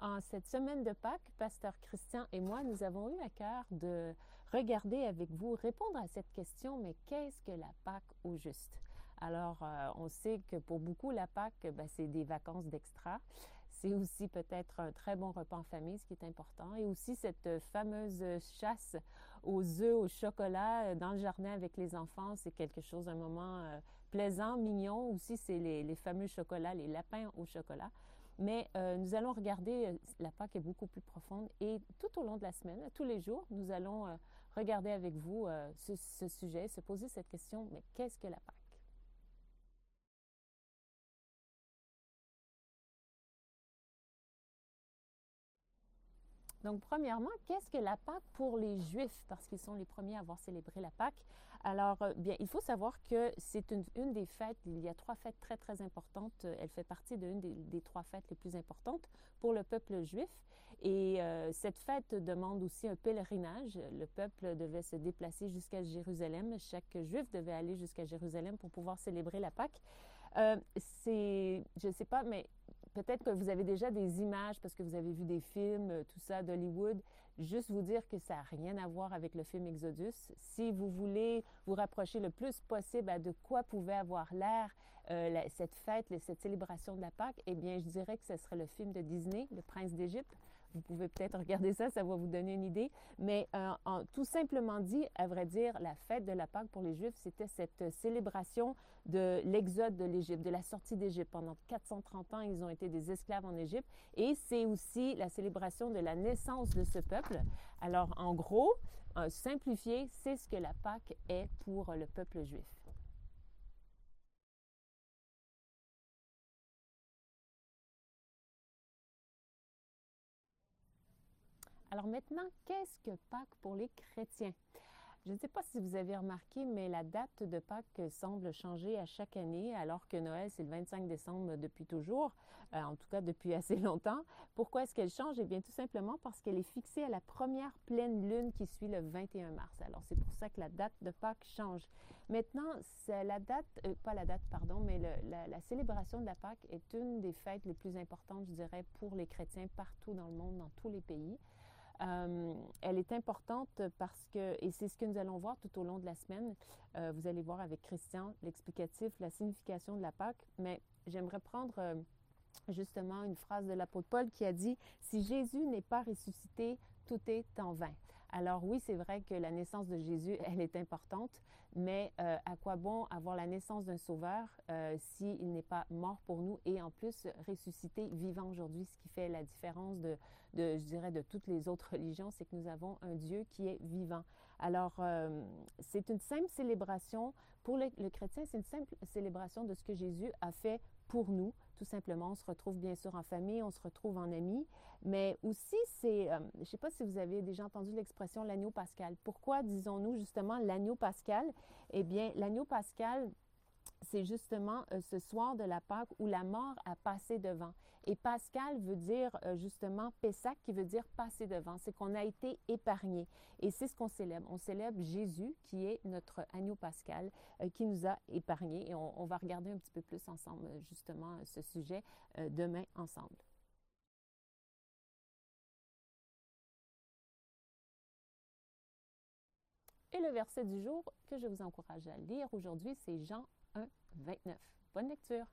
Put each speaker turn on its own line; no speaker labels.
En cette semaine de Pâques, Pasteur Christian et moi, nous avons eu à cœur de regarder avec vous, répondre à cette question, mais qu'est-ce que la Pâque au juste? Alors, euh, on sait que pour beaucoup, la Pâque, ben, c'est des vacances d'extra. C'est aussi peut-être un très bon repas en famille, ce qui est important. Et aussi cette fameuse chasse aux œufs au chocolat euh, dans le jardin avec les enfants, c'est quelque chose, un moment euh, plaisant, mignon. Aussi, c'est les, les fameux chocolats, les lapins au chocolat. Mais euh, nous allons regarder, euh, la Pâque est beaucoup plus profonde et tout au long de la semaine, tous les jours, nous allons euh, regarder avec vous ce sujet, se poser cette question, mais qu'est-ce que la Pâque? Donc, premièrement, qu'est-ce que la Pâque pour les Juifs? Parce qu'ils sont les premiers à avoir célébré la Pâque. Alors, euh, bien, il faut savoir que c'est une, des fêtes, il y a trois fêtes très, très importantes. Elle fait partie d'une des, des, trois fêtes les plus importantes pour le peuple juif. Et euh, cette fête demande aussi un pèlerinage. Le peuple devait se déplacer jusqu'à Jérusalem. Chaque juif devait aller jusqu'à Jérusalem pour pouvoir célébrer la Pâque. Euh, c'est, je ne sais pas, mais peut-être que vous avez déjà des images parce que vous avez vu des films, euh, tout ça d'Hollywood. Juste vous dire que ça n'a rien à voir avec le film Exodus. Si vous voulez vous rapprocher le plus possible de quoi pouvait avoir l'air euh, cette fête, cette célébration de la Pâque, eh bien, je dirais que ce serait le film de Disney, Le Prince d'Égypte. Vous pouvez peut-être regarder ça, ça va vous donner une idée. Mais euh, tout simplement dit, à vrai dire, la fête de la Pâque pour les Juifs, c'était cette célébration de l'exode de l'Égypte, de la sortie d'Égypte. Pendant 430 ans, ils ont été des esclaves en Égypte. Et c'est aussi la célébration de la naissance de ce peuple. Alors, en gros, euh, simplifié, c'est ce que la Pâque est pour le peuple juif. Alors maintenant, qu'est-ce que Pâques pour les chrétiens? Je ne sais pas si vous avez remarqué, mais la date de Pâques semble changer à chaque année, alors que Noël, c'est le 25 décembre depuis toujours, euh, en tout cas depuis assez longtemps. Pourquoi est-ce qu'elle change? Eh bien, tout simplement parce qu'elle est fixée à la première pleine lune qui suit le 21 mars. Alors, c'est pour ça que la date de Pâques change. Maintenant, la date, euh, pas la date, pardon, mais la, la célébration de la Pâques est une des fêtes les plus importantes, je dirais, pour les chrétiens partout dans le monde, dans tous les pays. Euh, elle est importante parce que, et c'est ce que nous allons voir tout au long de la semaine, euh, vous allez voir avec Christian l'explicatif, la signification de la Pâque, mais j'aimerais prendre euh, justement une phrase de l'apôtre Paul qui a dit, Si Jésus n'est pas ressuscité, tout est en vain. Alors oui, c'est vrai que la naissance de Jésus, elle est importante, mais euh, à quoi bon avoir la naissance d'un sauveur euh, s'il n'est pas mort pour nous et en plus ressuscité vivant aujourd'hui, ce qui fait la différence de, je dirais, de toutes les autres religions, c'est que nous avons un Dieu qui est vivant. Alors, euh, c'est une simple célébration pour le, le chrétien, c'est une simple célébration de ce que Jésus a fait pour nous, tout simplement. On se retrouve bien sûr en famille, on se retrouve en amis, mais aussi c'est, euh, je ne sais pas si vous avez déjà entendu l'expression l'agneau pascal. Pourquoi disons-nous justement l'agneau pascal? Eh bien, l'agneau pascal, c'est justement euh, ce soir de la Pâque où la mort a passé devant. Et Pascal veut dire euh, justement Pessac qui veut dire passer devant. C'est qu'on a été épargné. Et c'est ce qu'on célèbre. On célèbre Jésus qui est notre agneau pascal euh, qui nous a épargnés. Et on, on, va regarder un petit peu plus ensemble justement ce sujet demain ensemble. Et le verset du jour que je vous encourage à lire aujourd'hui, c'est Jean 1, 29. Bonne lecture!